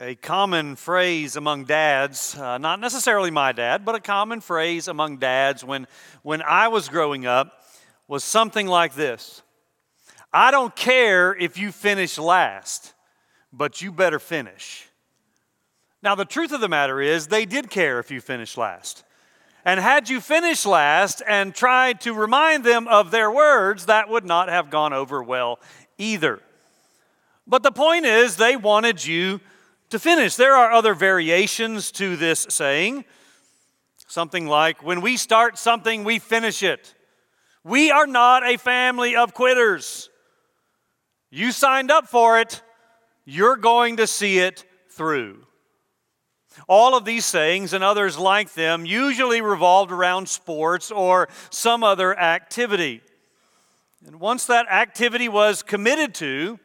A common phrase among dads, uh, not necessarily my dad, but a common phrase among dads when, when I was growing up was something like this I don't care if you finish last, but you better finish. Now, the truth of the matter is, they did care if you finished last. And had you finished last and tried to remind them of their words, that would not have gone over well either. But the point is, they wanted you to finish. There are other variations to this saying. Something like, when we start something, we finish it. We are not a family of quitters. You signed up for it, you're going to see it through. All of these sayings and others like them usually revolved around sports or some other activity. And once that activity was committed to,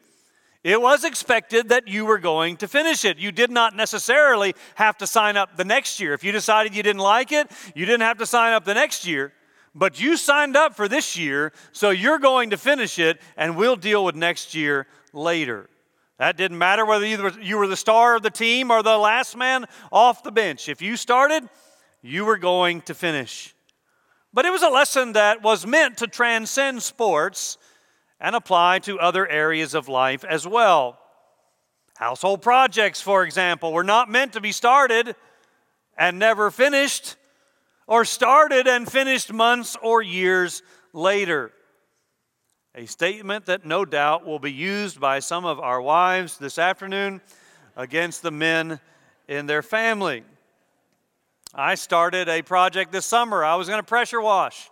it was expected that you were going to finish it. You did not necessarily have to sign up the next year. If you decided you didn't like it, you didn't have to sign up the next year. But you signed up for this year, so you're going to finish it, and we'll deal with next year later. That didn't matter whether you were the star of the team or the last man off the bench. If you started, you were going to finish. But it was a lesson that was meant to transcend sports and apply to other areas of life as well. Household projects, for example, were not meant to be started and never finished, or started and finished months or years later. A statement that no doubt will be used by some of our wives this afternoon against the men in their family. I started a project this summer. I was going to pressure wash.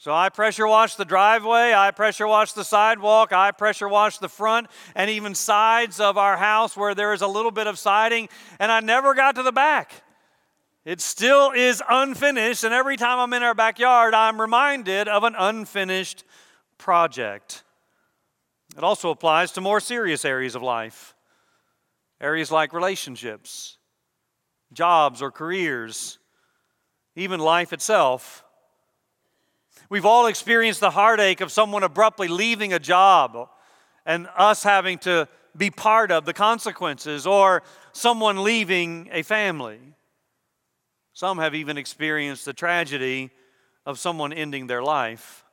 So I pressure washed the driveway, I pressure washed the sidewalk, I pressure washed the front and even sides of our house where there is a little bit of siding, and I never got to the back. It still is unfinished, and every time I'm in our backyard, I'm reminded of an unfinished project. It also applies to more serious areas of life, areas like relationships, jobs or careers, even life itself. We've all experienced the heartache of someone abruptly leaving a job and us having to be part of the consequences, or someone leaving a family. Some have even experienced the tragedy of someone ending their life.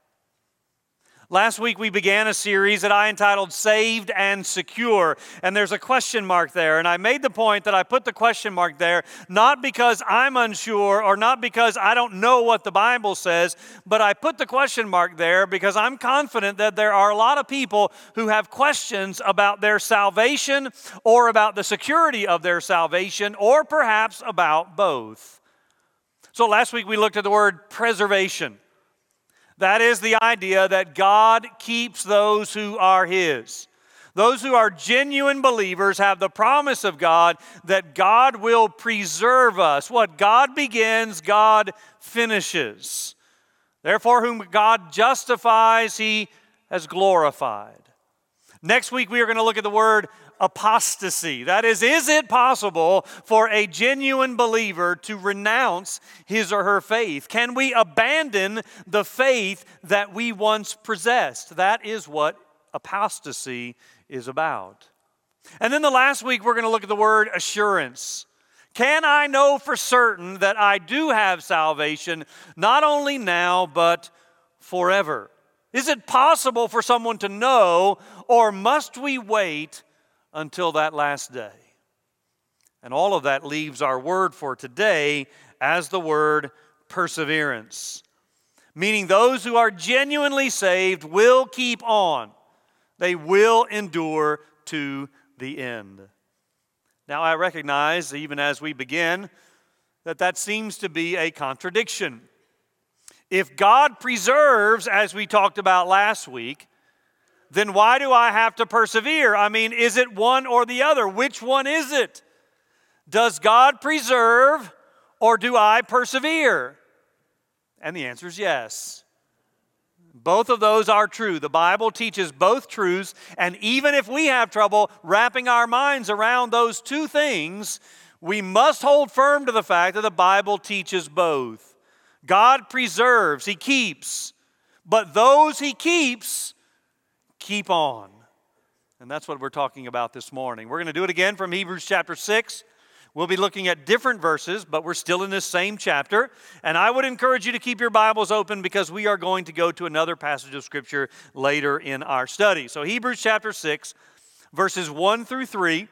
Last week we began a series that I entitled Saved and Secure, and there's a question mark there. And I made the point that I put the question mark there not because I'm unsure or not because I don't know what the Bible says, but I put the question mark there because I'm confident that there are a lot of people who have questions about their salvation or about the security of their salvation or perhaps about both. So last week we looked at the word preservation. That is the idea that God keeps those who are His. Those who are genuine believers have the promise of God that God will preserve us. What God begins, God finishes. Therefore, whom God justifies, He has glorified. Next week, we are going to look at the word apostasy. That is, is it possible for a genuine believer to renounce his or her faith? Can we abandon the faith that we once possessed? That is what apostasy is about. And then the last week, we're going to look at the word assurance. Can I know for certain that I do have salvation, not only now, but forever? Is it possible for someone to know, or must we wait until that last day. And all of that leaves our word for today as the word perseverance, meaning those who are genuinely saved will keep on, they will endure to the end. Now, I recognize, even as we begin, that that seems to be a contradiction. If God preserves, as we talked about last week, then why do I have to persevere? I mean, is it one or the other? Which one is it? Does God preserve or do I persevere? And the answer is yes. Both of those are true. The Bible teaches both truths, and even if we have trouble wrapping our minds around those two things, we must hold firm to the fact that the Bible teaches both. God preserves, He keeps, but those He keeps keep on. And that's what we're talking about this morning. We're going to do it again from Hebrews chapter 6. We'll be looking at different verses, but we're still in this same chapter. And I would encourage you to keep your Bibles open because we are going to go to another passage of Scripture later in our study. So, Hebrews chapter 6, verses 1 through 3.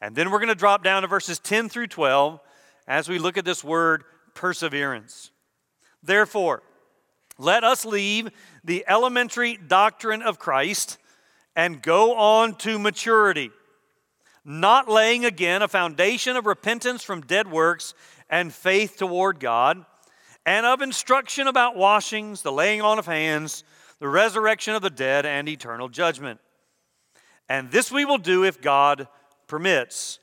And then we're going to drop down to verses 10 through 12 as we look at this word perseverance. Therefore, let us leave the elementary doctrine of Christ and go on to maturity, not laying again a foundation of repentance from dead works and faith toward God, and of instruction about washings, the laying on of hands, the resurrection of the dead, and eternal judgment. And this we will do if God permits.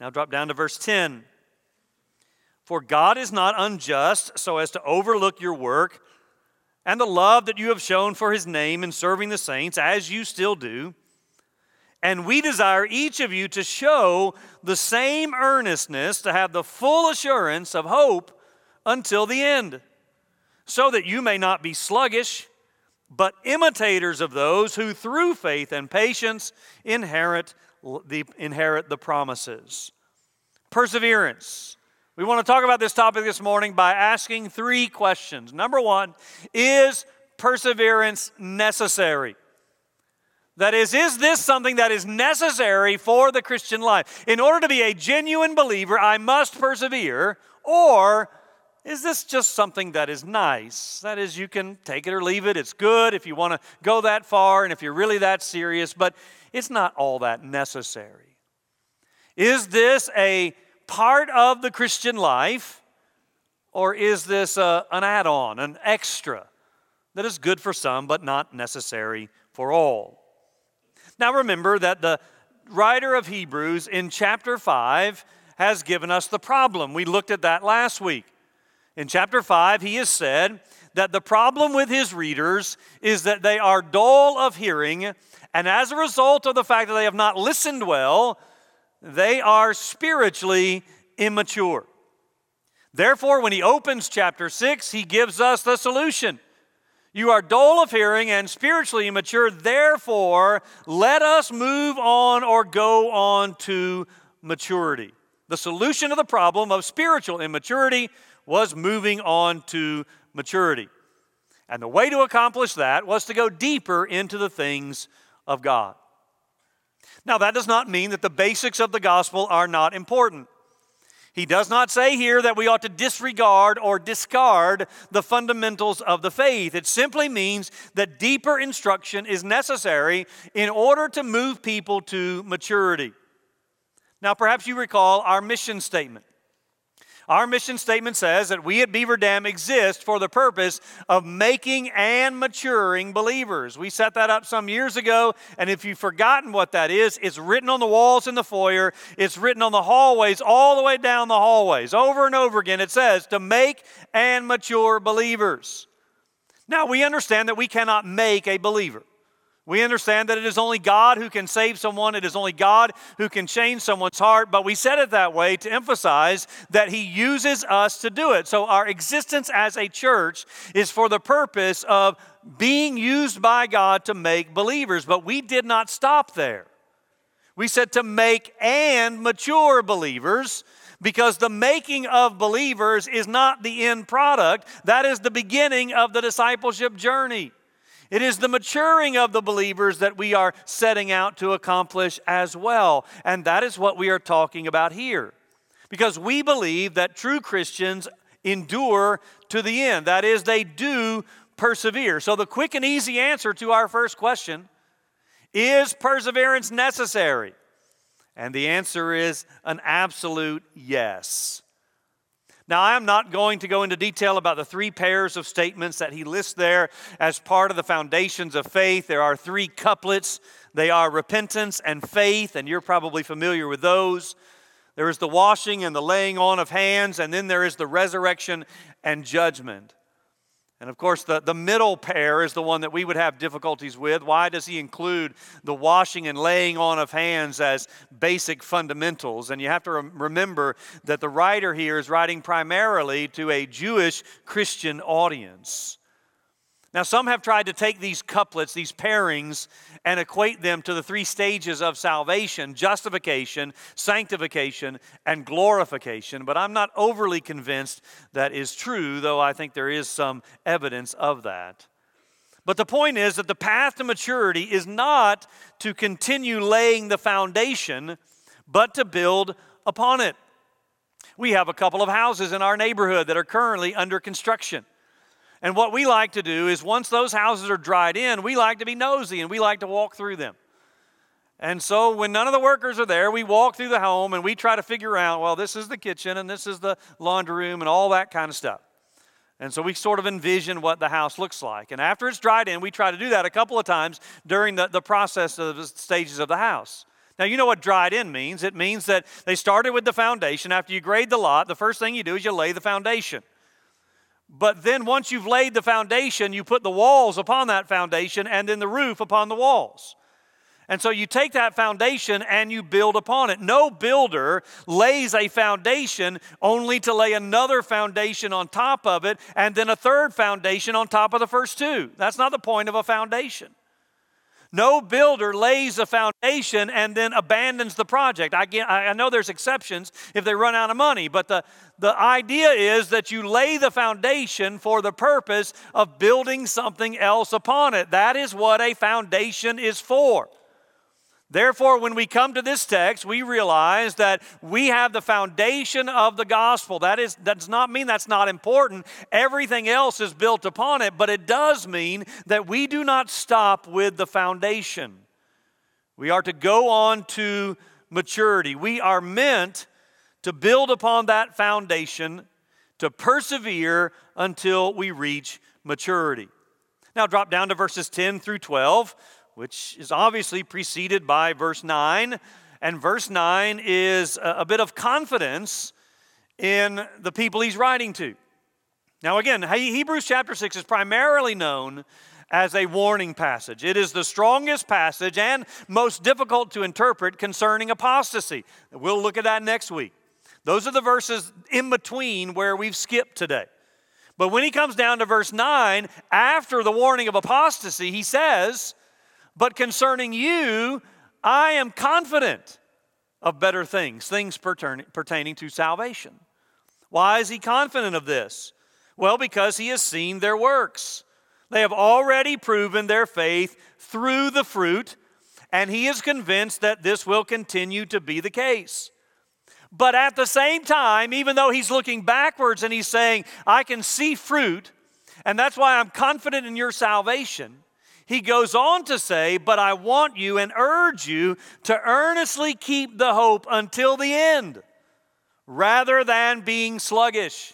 Now drop down to verse 10. For God is not unjust so as to overlook your work and the love that you have shown for his name in serving the saints, as you still do. And we desire each of you to show the same earnestness to have the full assurance of hope until the end, so that you may not be sluggish, but imitators of those who through faith and patience inherit the, inherit the promises. Perseverance. We want to talk about this topic this morning by asking three questions. Number one, is perseverance necessary? That is, is this something that is necessary for the Christian life? In order to be a genuine believer, I must persevere, or is this just something that is nice? That is, you can take it or leave it. It's good if you want to go that far and if you're really that serious, but it's not all that necessary. Is this a part of the Christian life, or is this a, an add on, an extra that is good for some but not necessary for all? Now remember that the writer of Hebrews in chapter 5 has given us the problem. We looked at that last week. In chapter 5, he has said that the problem with his readers is that they are dull of hearing, and as a result of the fact that they have not listened well, they are spiritually immature. Therefore, when he opens chapter 6, he gives us the solution. You are dull of hearing and spiritually immature, therefore, let us move on or go on to maturity. The solution to the problem of spiritual immaturity was moving on to maturity. And the way to accomplish that was to go deeper into the things of God. Now, that does not mean that the basics of the gospel are not important. He does not say here that we ought to disregard or discard the fundamentals of the faith. It simply means that deeper instruction is necessary in order to move people to maturity. Now, perhaps you recall our mission statement. Our mission statement says that we at Beaver Dam exist for the purpose of making and maturing believers. We set that up some years ago, and if you've forgotten what that is, it's written on the walls in the foyer, it's written on the hallways, all the way down the hallways. Over and over again, it says to make and mature believers. Now, we understand that we cannot make a believer. We understand that it is only God who can save someone, it is only God who can change someone's heart, but we said it that way to emphasize that He uses us to do it. So our existence as a church is for the purpose of being used by God to make believers, but we did not stop there. We said to make and mature believers because the making of believers is not the end product, that is the beginning of the discipleship journey. It is the maturing of the believers that we are setting out to accomplish as well. And that is what we are talking about here. Because we believe that true Christians endure to the end. That is, they do persevere. So, the quick and easy answer to our first question is perseverance necessary? And the answer is an absolute yes. Now, I am not going to go into detail about the three pairs of statements that he lists there as part of the foundations of faith. There are three couplets they are repentance and faith, and you're probably familiar with those. There is the washing and the laying on of hands, and then there is the resurrection and judgment. And of course, the, the middle pair is the one that we would have difficulties with. Why does he include the washing and laying on of hands as basic fundamentals? And you have to remember that the writer here is writing primarily to a Jewish Christian audience. Now, some have tried to take these couplets, these pairings, and equate them to the three stages of salvation justification, sanctification, and glorification. But I'm not overly convinced that is true, though I think there is some evidence of that. But the point is that the path to maturity is not to continue laying the foundation, but to build upon it. We have a couple of houses in our neighborhood that are currently under construction. And what we like to do is once those houses are dried in, we like to be nosy and we like to walk through them. And so when none of the workers are there, we walk through the home and we try to figure out, well, this is the kitchen and this is the laundry room and all that kind of stuff. And so we sort of envision what the house looks like. And after it's dried in, we try to do that a couple of times during the, the process of the stages of the house. Now, you know what dried in means. It means that they started with the foundation. After you grade the lot, the first thing you do is you lay the foundation. But then once you've laid the foundation, you put the walls upon that foundation and then the roof upon the walls. And so you take that foundation and you build upon it. No builder lays a foundation only to lay another foundation on top of it and then a third foundation on top of the first two. That's not the point of a foundation. No builder lays a foundation and then abandons the project. I, get, I know there's exceptions if they run out of money, but the, the idea is that you lay the foundation for the purpose of building something else upon it. That is what a foundation is for. Therefore, when we come to this text, we realize that we have the foundation of the gospel. That, is, that does not mean that's not important. Everything else is built upon it, but it does mean that we do not stop with the foundation. We are to go on to maturity. We are meant to build upon that foundation, to persevere until we reach maturity. Now, drop down to verses 10 through 12 which is obviously preceded by verse 9. And verse 9 is a, bit of confidence in the people he's writing to. Now, again, Hebrews chapter 6 is primarily known as a warning passage. It is the strongest passage and most difficult to interpret concerning apostasy. We'll look at that next week. Those are the verses in between where we've skipped today. But when he comes down to verse 9, after the warning of apostasy, he says, but concerning you, I am confident of better things, things pertaining to salvation. Why is he confident of this? Well, because he has seen their works. They have already proven their faith through the fruit, and he is convinced that this will continue to be the case. But at the same time, even though he's looking backwards and he's saying, I can see fruit, and that's why I'm confident in your salvation, he goes on to say, But I want you and urge you to earnestly keep the hope until the end, rather than being sluggish.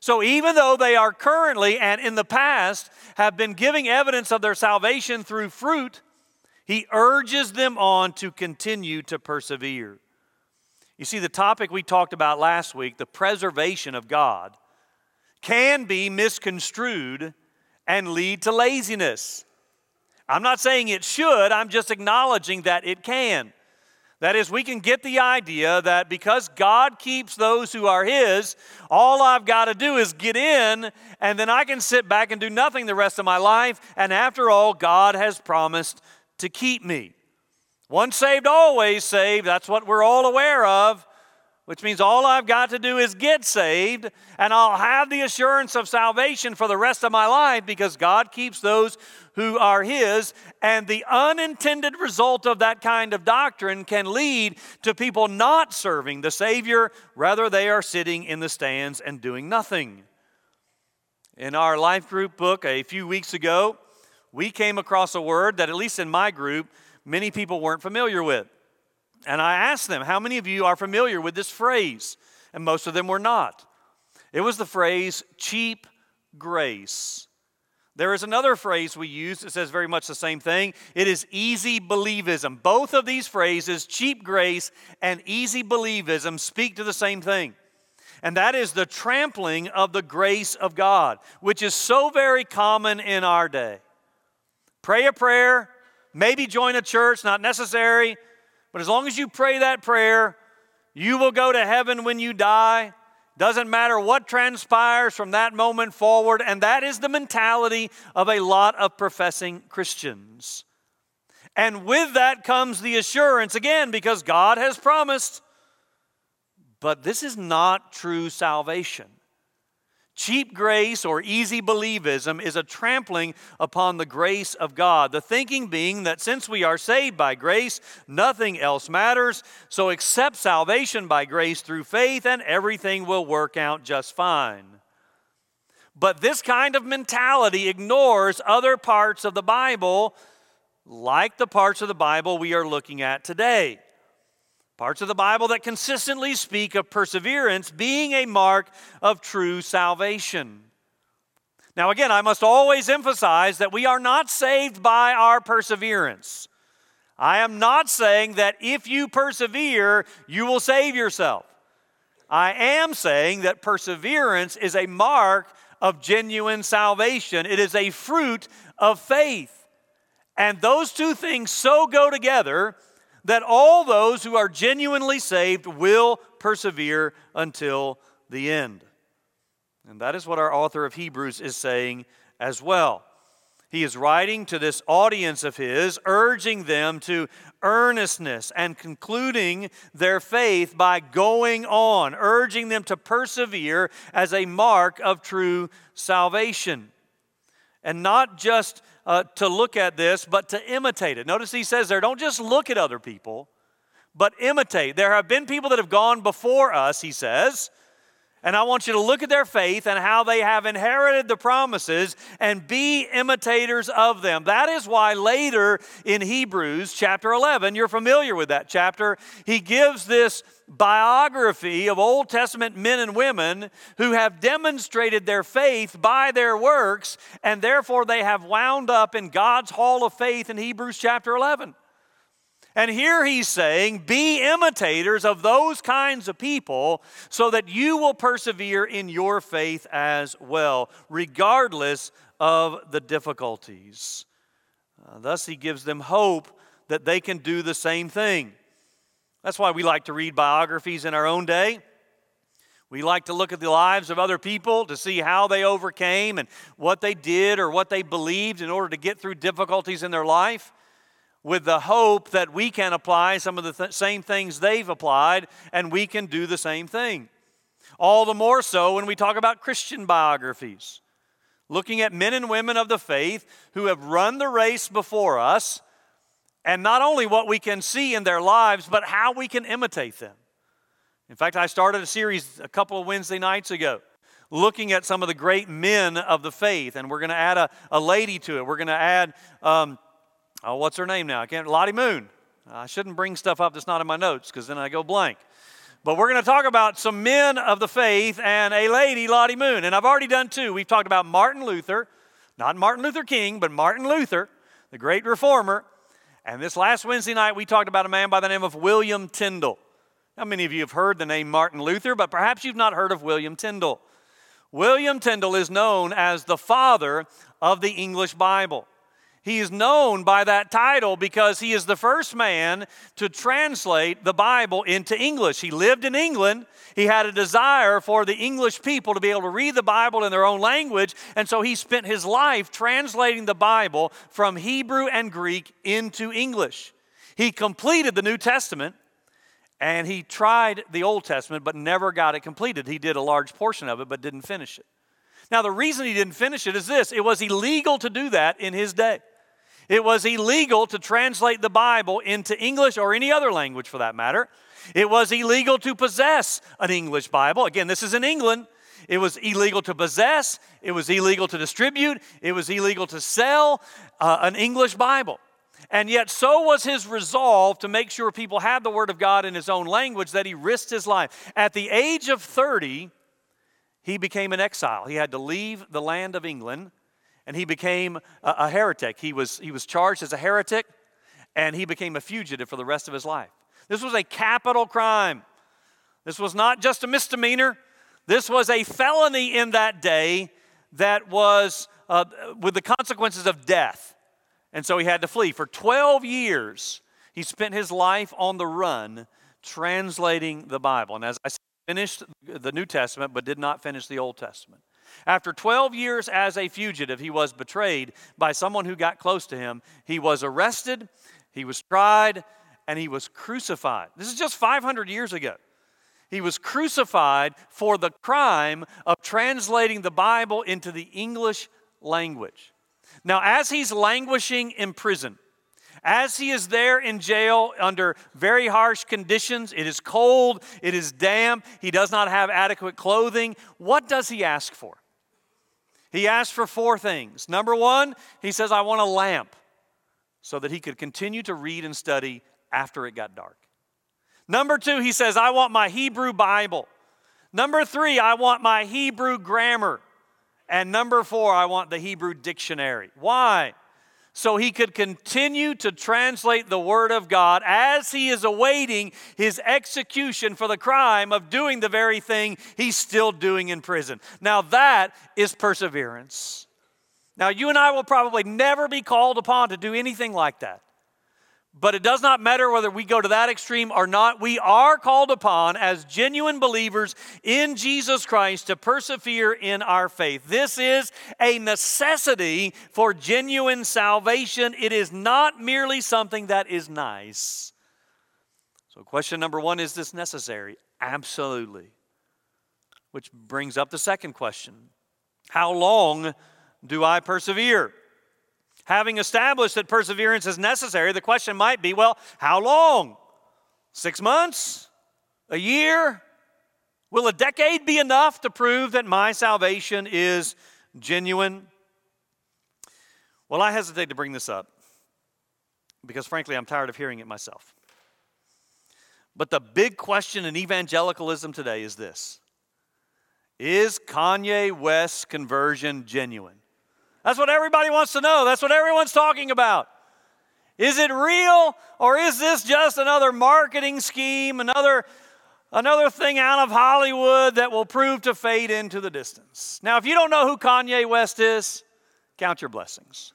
So, even though they are currently and in the past have been giving evidence of their salvation through fruit, he urges them on to continue to persevere. You see, the topic we talked about last week, the preservation of God, can be misconstrued and lead to laziness. I'm not saying it should, I'm just acknowledging that it can. That is, we can get the idea that because God keeps those who are His, all I've got to do is get in, and then I can sit back and do nothing the rest of my life. And after all, God has promised to keep me. Once saved, always saved. That's what we're all aware of which means all I've got to do is get saved, and I'll have the assurance of salvation for the rest of my life because God keeps those who are His. And the unintended result of that kind of doctrine can lead to people not serving the Savior, rather, they are sitting in the stands and doing nothing. In our life group book a few weeks ago, we came across a word that, at least in my group, many people weren't familiar with. And I asked them, How many of you are familiar with this phrase? And most of them were not. It was the phrase cheap grace. There is another phrase we use that says very much the same thing. It is easy believism. Both of these phrases, cheap grace and easy believism, speak to the same thing. And that is the trampling of the grace of God, which is so very common in our day. Pray a prayer, maybe join a church, not necessary. But as long as you pray that prayer, you will go to heaven when you die. Doesn't matter what transpires from that moment forward, and that is the mentality of a lot of professing Christians. And with that comes the assurance, again, because God has promised. But this is not true salvation. Cheap grace or easy believism is a trampling upon the grace of God. The thinking being that since we are saved by grace, nothing else matters, so accept salvation by grace through faith and everything will work out just fine. But this kind of mentality ignores other parts of the Bible, like the parts of the Bible we are looking at today. Parts of the Bible that consistently speak of perseverance being a mark of true salvation. Now, again, I must always emphasize that we are not saved by our perseverance. I am not saying that if you persevere, you will save yourself. I am saying that perseverance is a mark of genuine salvation, it is a fruit of faith. And those two things so go together that all those who are genuinely saved will persevere until the end. And that is what our author of Hebrews is saying as well. He is writing to this audience of his, urging them to earnestness and concluding their faith by going on, urging them to persevere as a mark of true salvation. And not just uh, to look at this, but to imitate it. Notice he says there, don't just look at other people, but imitate. There have been people that have gone before us, he says, and I want you to look at their faith and how they have inherited the promises and be imitators of them. That is why later in Hebrews chapter 11, you're familiar with that chapter, he gives this biography of Old Testament men and women who have demonstrated their faith by their works, and therefore they have wound up in God's hall of faith in Hebrews chapter 11. And here he's saying, be imitators of those kinds of people so that you will persevere in your faith as well, regardless of the difficulties. Uh, thus, he gives them hope that they can do the same thing. That's why we like to read biographies in our own day. We like to look at the lives of other people to see how they overcame and what they did or what they believed in order to get through difficulties in their life with the hope that we can apply some of the th- same things they've applied and we can do the same thing. All the more so when we talk about Christian biographies, looking at men and women of the faith who have run the race before us, and not only what we can see in their lives, but how we can imitate them. In fact, I started a series a couple of Wednesday nights ago looking at some of the great men of the faith, and we're going to add a, a lady to it. We're going to add um, Oh, what's her name now? I can't. Lottie Moon. I shouldn't bring stuff up that's not in my notes because then I go blank. But we're going to talk about some men of the faith and a lady, Lottie Moon. And I've already done two. We've talked about Martin Luther, not Martin Luther King, but Martin Luther, the great reformer. And this last Wednesday night, we talked about a man by the name of William Tyndale. How many of you have heard the name Martin Luther, but perhaps you've not heard of William Tyndale? William Tyndale is known as the father of the English Bible. He is known by that title because he is the first man to translate the Bible into English. He lived in England. He had a desire for the English people to be able to read the Bible in their own language, and so he spent his life translating the Bible from Hebrew and Greek into English. He completed the New Testament and he tried the Old Testament but never got it completed. He did a large portion of it but didn't finish it. Now, the reason he didn't finish it is this it was illegal to do that in his day. It was illegal to translate the Bible into English or any other language for that matter. It was illegal to possess an English Bible. Again, this is in England. It was illegal to possess, it was illegal to distribute, it was illegal to sell uh, an English Bible. And yet, so was his resolve to make sure people had the Word of God in his own language that he risked his life. At the age of 30, he became an exile. He had to leave the land of England and he became a, a heretic. He was, he was charged as a heretic, and he became a fugitive for the rest of his life. This was a capital crime. This was not just a misdemeanor. This was a felony in that day that was uh, with the consequences of death. And so he had to flee. For 12 years, he spent his life on the run translating the Bible. And as I said, finished the New Testament but did not finish the Old Testament. After 12 years as a fugitive, he was betrayed by someone who got close to him. He was arrested, he was tried, and he was crucified. This is just 500 years ago. He was crucified for the crime of translating the Bible into the English language. Now, as he's languishing in prison, as he is there in jail under very harsh conditions, it is cold, it is damp, he does not have adequate clothing, what does he ask for? He asked for four things. Number one, he says, I want a lamp so that he could continue to read and study after it got dark. Number two, he says, I want my Hebrew Bible. Number three, I want my Hebrew grammar. And number four, I want the Hebrew dictionary. Why? So he could continue to translate the Word of God as he is awaiting his execution for the crime of doing the very thing he's still doing in prison. Now, that is perseverance. Now, you and I will probably never be called upon to do anything like that. But it does not matter whether we go to that extreme or not. We are called upon as genuine believers in Jesus Christ to persevere in our faith. This is a necessity for genuine salvation. It is not merely something that is nice. So, question number one is this necessary? Absolutely. Which brings up the second question How long do I persevere? Having established that perseverance is necessary, the question might be well, how long? Six months? A year? Will a decade be enough to prove that my salvation is genuine? Well, I hesitate to bring this up because, frankly, I'm tired of hearing it myself. But the big question in evangelicalism today is this Is Kanye West's conversion genuine? That's what everybody wants to know. That's what everyone's talking about. Is it real or is this just another marketing scheme, another another thing out of Hollywood that will prove to fade into the distance? Now, if you don't know who Kanye West is, count your blessings.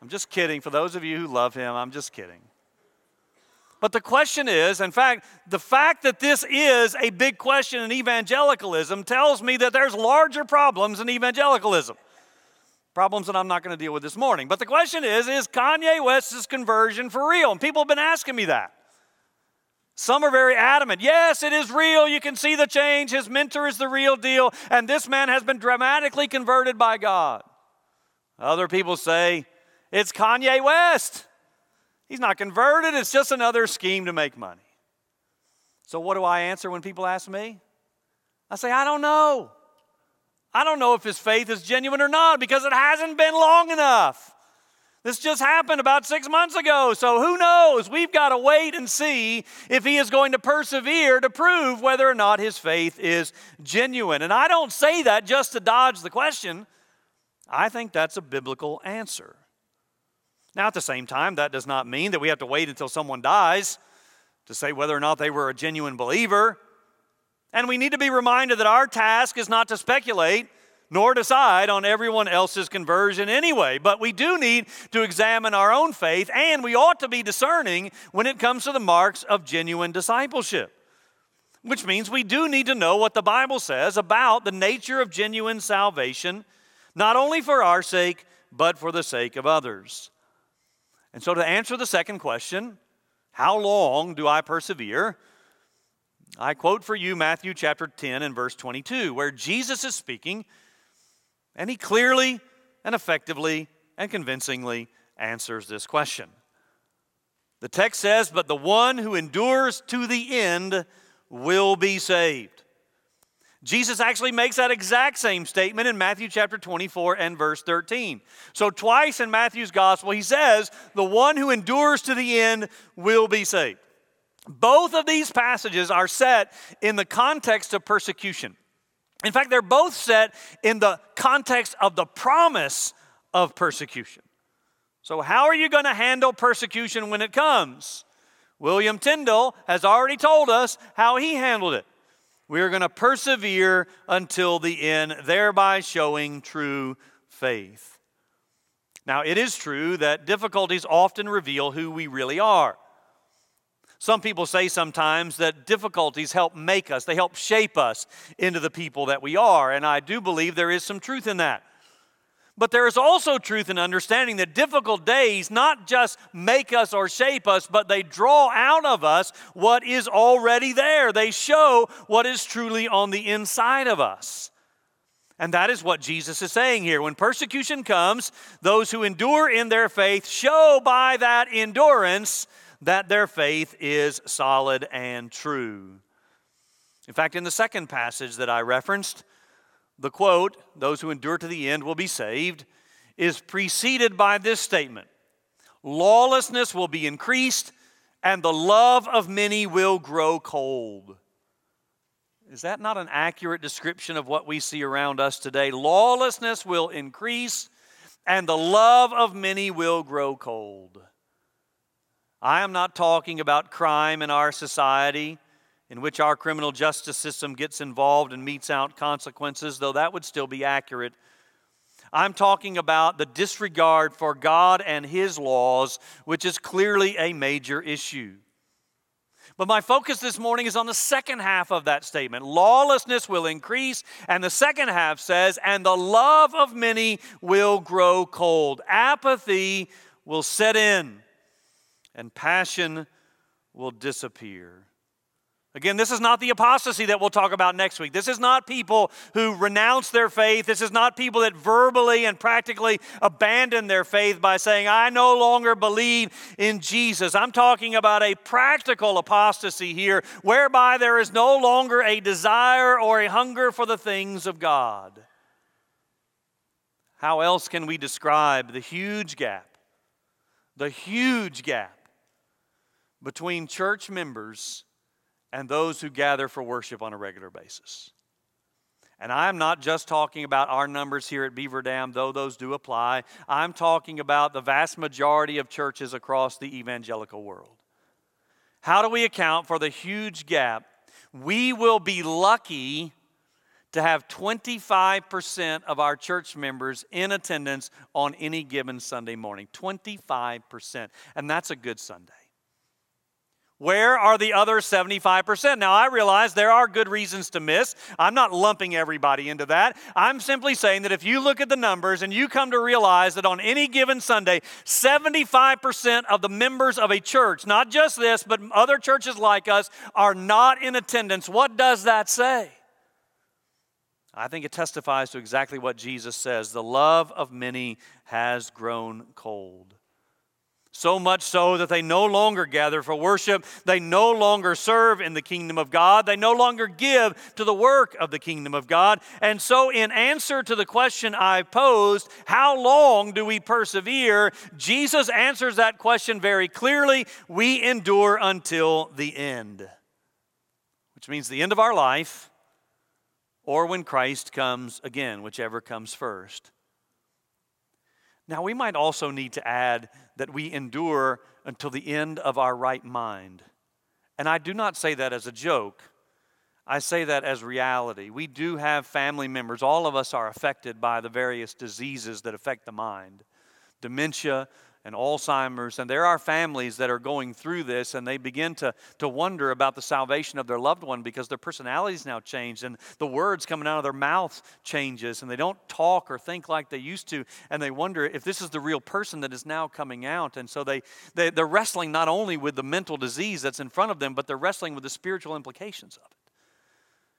I'm just kidding. For those of you who love him, I'm just kidding. But the question is, in fact, the fact that this is a big question in evangelicalism tells me that there's larger problems in evangelicalism. Problems that I'm not going to deal with this morning. But the question is, is Kanye West's conversion for real? And people have been asking me that. Some are very adamant. Yes, it is real. You can see the change. His mentor is the real deal. And this man has been dramatically converted by God. Other people say, it's Kanye West. He's not converted, it's just another scheme to make money. So, what do I answer when people ask me? I say, I don't know. I don't know if his faith is genuine or not because it hasn't been long enough. This just happened about six months ago, so who knows? We've got to wait and see if he is going to persevere to prove whether or not his faith is genuine. And I don't say that just to dodge the question, I think that's a biblical answer. Now, at the same time, that does not mean that we have to wait until someone dies to say whether or not they were a genuine believer. And we need to be reminded that our task is not to speculate nor decide on everyone else's conversion anyway. But we do need to examine our own faith, and we ought to be discerning when it comes to the marks of genuine discipleship. Which means we do need to know what the Bible says about the nature of genuine salvation, not only for our sake, but for the sake of others. And so, to answer the second question, how long do I persevere? I quote for you Matthew chapter 10 and verse 22, where Jesus is speaking, and he clearly and effectively and convincingly answers this question. The text says, But the one who endures to the end will be saved. Jesus actually makes that exact same statement in Matthew chapter 24 and verse 13. So, twice in Matthew's gospel, he says, The one who endures to the end will be saved. Both of these passages are set in the context of persecution. In fact, they're both set in the context of the promise of persecution. So, how are you going to handle persecution when it comes? William Tyndale has already told us how he handled it. We are going to persevere until the end, thereby showing true faith. Now, it is true that difficulties often reveal who we really are. Some people say sometimes that difficulties help make us, they help shape us into the people that we are, and I do believe there is some truth in that. But there is also truth in understanding that difficult days not just make us or shape us, but they draw out of us what is already there. They show what is truly on the inside of us. And that is what Jesus is saying here. When persecution comes, those who endure in their faith show by that endurance that their faith is solid and true. In fact, in the second passage that I referenced, the quote, those who endure to the end will be saved, is preceded by this statement Lawlessness will be increased, and the love of many will grow cold. Is that not an accurate description of what we see around us today? Lawlessness will increase, and the love of many will grow cold. I am not talking about crime in our society in which our criminal justice system gets involved and metes out consequences, though that would still be accurate. I'm talking about the disregard for God and His laws, which is clearly a major issue. But my focus this morning is on the second half of that statement. Lawlessness will increase, and the second half says, and the love of many will grow cold. Apathy will set in, and passion will disappear. Again, this is not the apostasy that we'll talk about next week. This is not people who renounce their faith. This is not people that verbally and practically abandon their faith by saying, I no longer believe in Jesus. I'm talking about a practical apostasy here, whereby there is no longer a desire or a hunger for the things of God. How else can we describe the huge gap, the huge gap between church members? And those who gather for worship on a regular basis. And I'm not just talking about our numbers here at Beaver Dam, though those do apply. I'm talking about the vast majority of churches across the evangelical world. How do we account for the huge gap? We will be lucky to have 25% of our church members in attendance on any given Sunday morning. 25%. And that's a good Sunday. Where are the other 75%? Now, I realize there are good reasons to miss. I'm not lumping everybody into that. I'm simply saying that if you look at the numbers and you come to realize that on any given Sunday, 75% of the members of a church, not just this, but other churches like us, are not in attendance, what does that say? I think it testifies to exactly what Jesus says the love of many has grown cold. So much so that they no longer gather for worship. They no longer serve in the kingdom of God. They no longer give to the work of the kingdom of God. And so, in answer to the question I posed, how long do we persevere? Jesus answers that question very clearly. We endure until the end, which means the end of our life or when Christ comes again, whichever comes first. Now, we might also need to add that we endure until the end of our right mind. And I do not say that as a joke. I say that as reality. We do have family members. All of us are affected by the various diseases that affect the mind dementia, and Alzheimer's, and there are families that are going through this and they begin to, to wonder about the salvation of their loved one because their personalities now changed and the words coming out of their mouth changes and they don't talk or think like they used to and they wonder if this is the real person that is now coming out and so they, they, they're wrestling not only with the mental disease that's in front of them but they're wrestling with the spiritual implications of it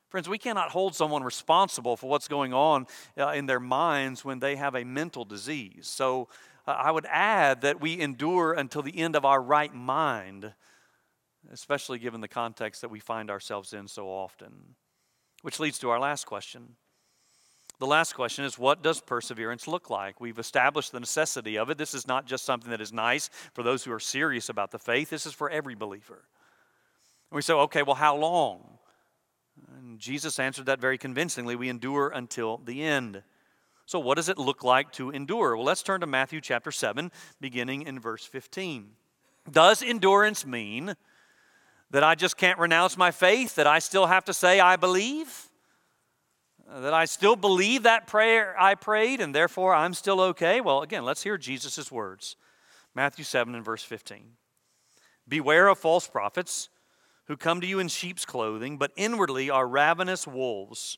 Friends, we cannot hold someone responsible for what's going on uh, in their minds when they have a mental disease. So I would add that we endure until the end of our right mind, especially given the context that we find ourselves in so often. Which leads to our last question. The last question is what does perseverance look like? We've established the necessity of it. This is not just something that is nice for those who are serious about the faith, this is for every believer. And we say, okay, well, how long? And Jesus answered that very convincingly. We endure until the end. So, what does it look like to endure? Well, let's turn to Matthew chapter 7, beginning in verse 15. Does endurance mean that I just can't renounce my faith, that I still have to say, I believe? Uh, that I still believe that prayer I prayed and therefore I'm still okay? Well, again, let's hear Jesus' words. Matthew 7 and verse 15. Beware of false prophets who come to you in sheep's clothing, but inwardly are ravenous wolves.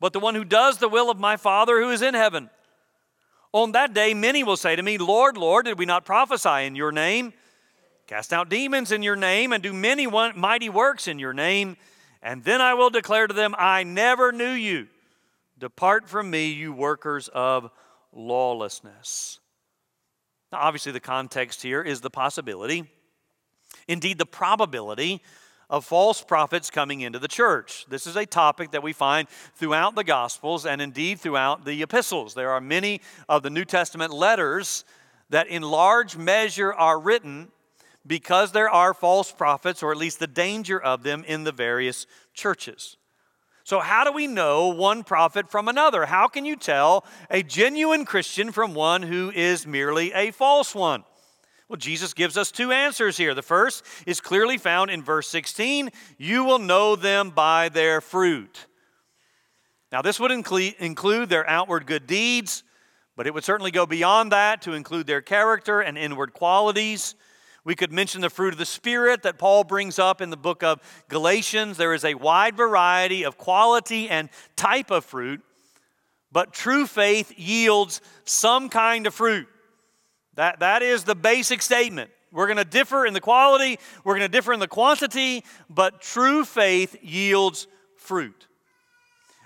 but the one who does the will of my Father who is in heaven. On that day, many will say to me, Lord, Lord, did we not prophesy in your name, cast out demons in your name, and do many mighty works in your name? And then I will declare to them, I never knew you. Depart from me, you workers of lawlessness. Now, obviously, the context here is the possibility, indeed, the probability of false prophets coming into the church. This is a topic that we find throughout the Gospels and indeed throughout the epistles. There are many of the New Testament letters that, in large measure, are written because there are false prophets, or at least the danger of them, in the various churches. So, how do we know one prophet from another? How can you tell a genuine Christian from one who is merely a false one? Well, Jesus gives us two answers here. The first is clearly found in verse 16 You will know them by their fruit. Now, this would include their outward good deeds, but it would certainly go beyond that to include their character and inward qualities. We could mention the fruit of the Spirit that Paul brings up in the book of Galatians. There is a wide variety of quality and type of fruit, but true faith yields some kind of fruit. That, that is the basic statement. We're going to differ in the quality, we're going to differ in the quantity, but true faith yields fruit.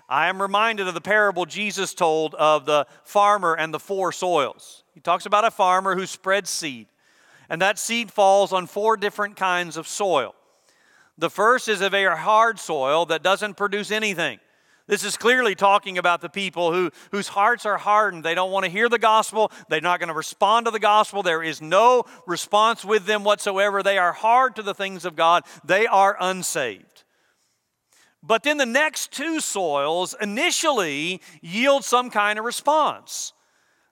I am reminded of the parable Jesus told of the farmer and the four soils. He talks about a farmer who spreads seed and that seed falls on four different kinds of soil. The first is a very hard soil that doesn't produce anything. This is clearly talking about the people who, whose hearts are hardened. They don't want to hear the gospel. They're not going to respond to the gospel. There is no response with them whatsoever. They are hard to the things of God. They are unsaved. But then the next two soils initially yield some kind of response.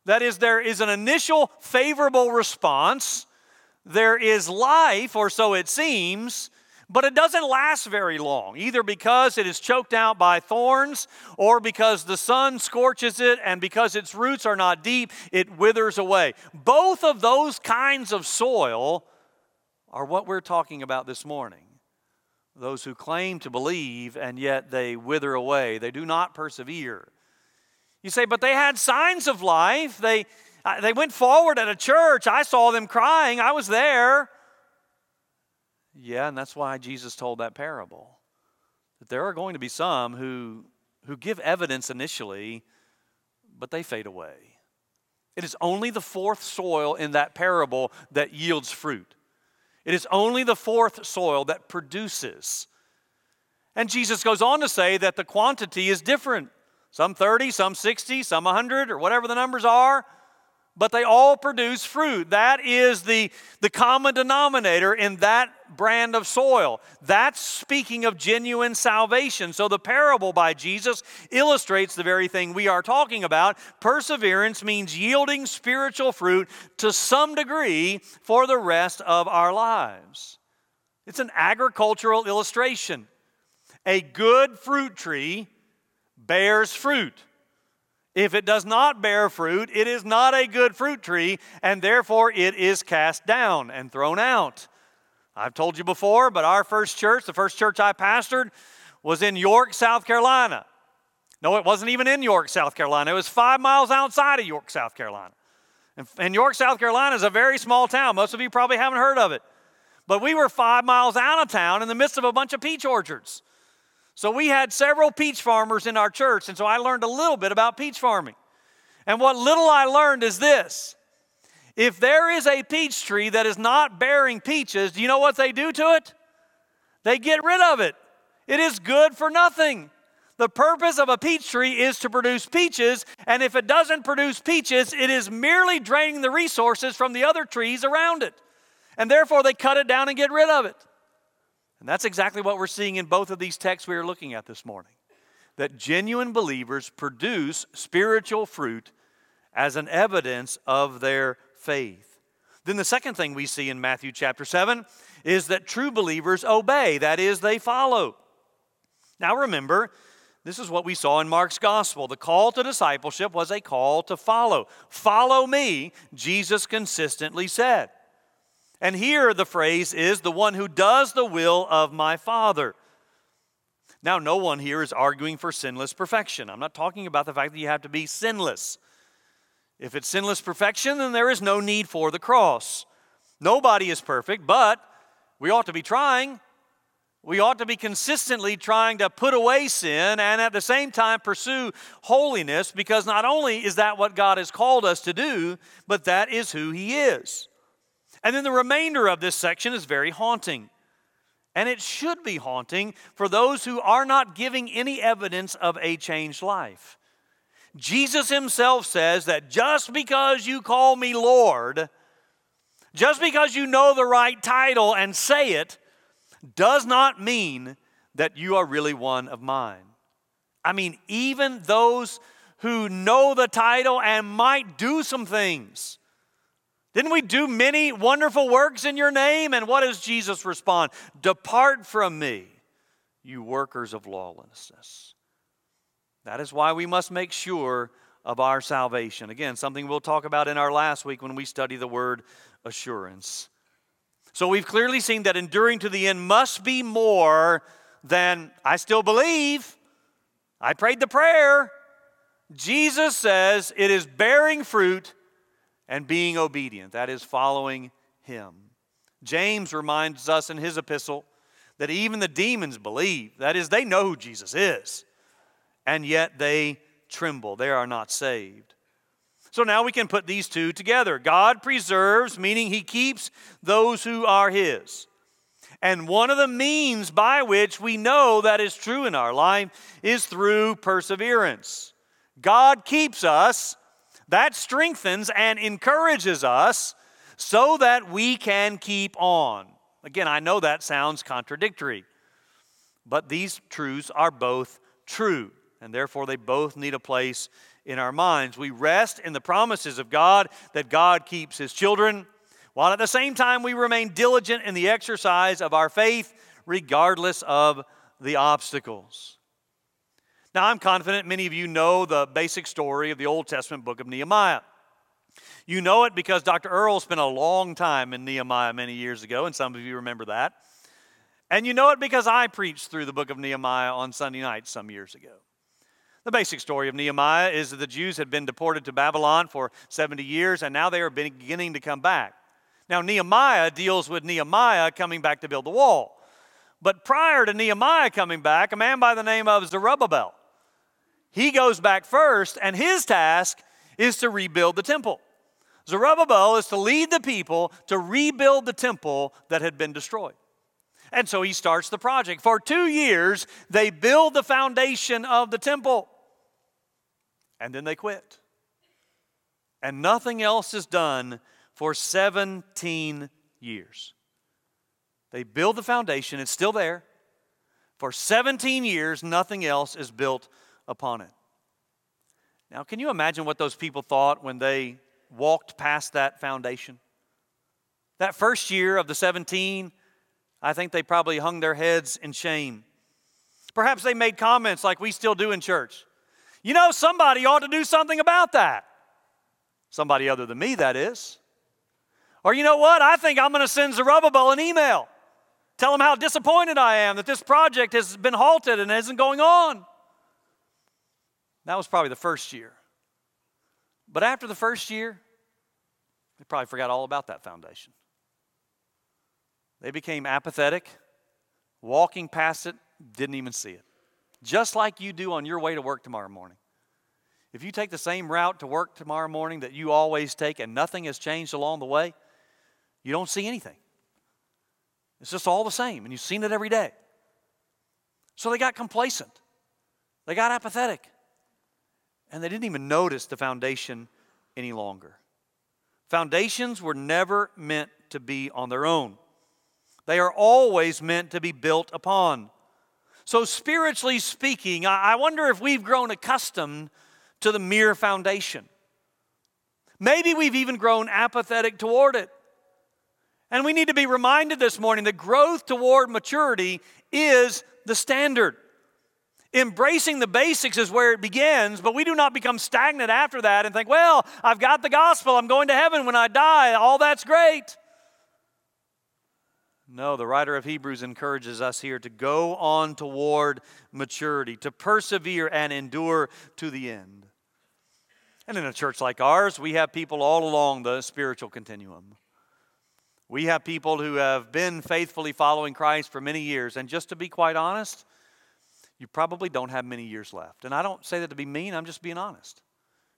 That is, there is an initial favorable response there is life, or so it seems, but it doesn't last very long, either because it is choked out by thorns or because the sun scorches it and because its roots are not deep, it withers away. Both of those kinds of soil are what we're talking about this morning. Those who claim to believe and yet they wither away, they do not persevere. You say, but they had signs of life. They, uh, they went forward at a church. I saw them crying. I was there. Yeah, and that's why Jesus told that parable. That there are going to be some who, who give evidence initially, but they fade away. It is only the fourth soil in that parable that yields fruit. It is only the fourth soil that produces. And Jesus goes on to say that the quantity is different. Some 30, some 60, some 100, or whatever the numbers are but they all produce fruit. That is the, the common denominator in that brand of soil. That's speaking of genuine salvation. So the parable by Jesus illustrates the very thing we are talking about. Perseverance means yielding spiritual fruit to some degree for the rest of our lives. It's an agricultural illustration. A good fruit tree bears fruit. If it does not bear fruit, it is not a good fruit tree, and therefore it is cast down and thrown out. I've told you before, but our first church, the first church I pastored, was in York, South Carolina. No, it wasn't even in York, South Carolina. It was five miles outside of York, South Carolina. And, York, South Carolina is a very small town. Most of you probably haven't heard of it. But we were five miles out of town in the midst of a bunch of peach orchards. So we had several peach farmers in our church, and so I learned a little bit about peach farming. And what little I learned is this if there is a peach tree that is not bearing peaches, do you know what they do to it? They get rid of it. It is good for nothing. The purpose of a peach tree is to produce peaches, and if it doesn't produce peaches, it is merely draining the resources from the other trees around it. And therefore, they cut it down and get rid of it. And that's exactly what we're seeing in both of these texts we are looking at this morning. That genuine believers produce spiritual fruit as an evidence of their faith. Then the second thing we see in Matthew chapter 7 is that true believers obey, that is, they follow. Now remember, this is what we saw in Mark's gospel. The call to discipleship was a call to follow. Follow me, Jesus consistently said. And here the phrase is the one who does the will of my Father. Now, no one here is arguing for sinless perfection. I'm not talking about the fact that you have to be sinless. If it's sinless perfection, then there is no need for the cross. Nobody is perfect, but we ought to be trying. We ought to be consistently trying to put away sin and at the same time pursue holiness because not only is that what God has called us to do, but that is who He is. And then the remainder of this section is very haunting. And it should be haunting for those who are not giving any evidence of a changed life. Jesus himself says that just because you call me Lord, just because you know the right title and say it, does not mean that you are really one of mine. I mean, even those who know the title and might do some things. Didn't we do many wonderful works in your name? And what does Jesus respond? Depart from me, you workers of lawlessness. That is why we must make sure of our salvation. Again, something we'll talk about in our last week when we study the word assurance. So we've clearly seen that enduring to the end must be more than I still believe. I prayed the prayer. Jesus says it is bearing fruit and being obedient. That is following him. James reminds us in his epistle that even the demons believe. That is, they know who Jesus is, and yet they tremble. They are not saved. So now we can put these two together. God preserves, meaning he keeps those who are his. And one of the means by which we know that is true in our life is through perseverance. God keeps us, that strengthens and encourages us so that we can keep on. Again, I know that sounds contradictory, but these truths are both true, and therefore they both need a place in our minds. We rest in the promises of God that God keeps His children, while at the same time we remain diligent in the exercise of our faith, regardless of the obstacles. Now, I'm confident many of you know the basic story of the Old Testament book of Nehemiah. You know it because Dr. Earl spent a long time in Nehemiah many years ago, and some of you remember that. And you know it because I preached through the book of Nehemiah on Sunday night some years ago. The basic story of Nehemiah is that the Jews had been deported to Babylon for 70 years and now they are beginning to come back. Now, Nehemiah deals with Nehemiah coming back to build the wall. But prior to Nehemiah coming back, a man by the name of Zerubbabel, he goes back first, and his task is to rebuild the temple. Zerubbabel is to lead the people to rebuild the temple that had been destroyed. And so he starts the project. For two years, they build the foundation of the temple, and then they quit. And nothing else is done for 17 years. They build the foundation, it's still there. For 17 years, nothing else is built upon it. Now, can you imagine what those people thought when they walked past that foundation? That first year of the 17, I think they probably hung their heads in shame. Perhaps they made comments like we still do in church. You know, somebody ought to do something about that. Somebody other than me, that is. Or you know what? I think I'm going to send Zerubbabel an email. Tell him how disappointed I am that this project has been halted and isn't going on. That was probably the first year. But after the first year, they probably forgot all about that foundation. They became apathetic, walking past it, didn't even see it. Just like you do on your way to work tomorrow morning. If you take the same route to work tomorrow morning that you always take and nothing has changed along the way, you don't see anything. It's just all the same, and you've seen it every day. So they got complacent, they got apathetic, and they didn't even notice the foundation any longer. Foundations were never meant to be on their own. They are always meant to be built upon. So, spiritually speaking, I wonder if we've grown accustomed to the mere foundation. Maybe we've even grown apathetic toward it. And we need to be reminded this morning that growth toward maturity is the standard. Embracing the basics is where it begins, but we do not become stagnant after that and think, well, I've got the gospel, I'm going to heaven when I die, all that's great. No, the writer of Hebrews encourages us here to go on toward maturity, to persevere and endure to the end. And in a church like ours, we have people all along the spiritual continuum. We have people who have been faithfully following Christ for many years, and just to be quite honest, you probably don't have many years left. And I don't say that to be mean, I'm just being honest.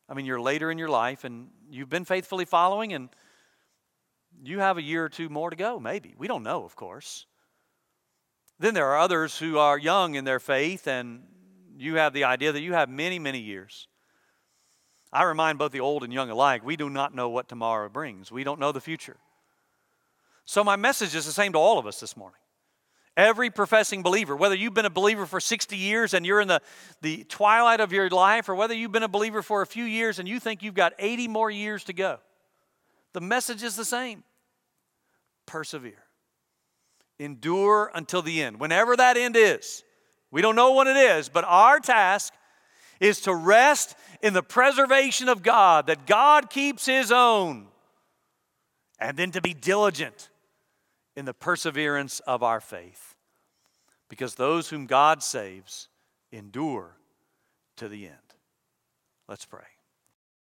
I mean, you're later in your life and you've been faithfully following, and you have a year or two more to go, maybe. We don't know, of course. Then there are others who are young in their faith, and you have the idea that you have many, many years. I remind both the old and young alike we do not know what tomorrow brings, we don't know the future. So, my message is the same to all of us this morning. Every professing believer, whether you've been a believer for 60 years and you're in the, the twilight of your life, or whether you've been a believer for a few years and you think you've got 80 more years to go, the message is the same persevere, endure until the end. Whenever that end is, we don't know what it is, but our task is to rest in the preservation of God, that God keeps His own, and then to be diligent in the perseverance of our faith. Because those whom God saves endure to the end. Let's pray.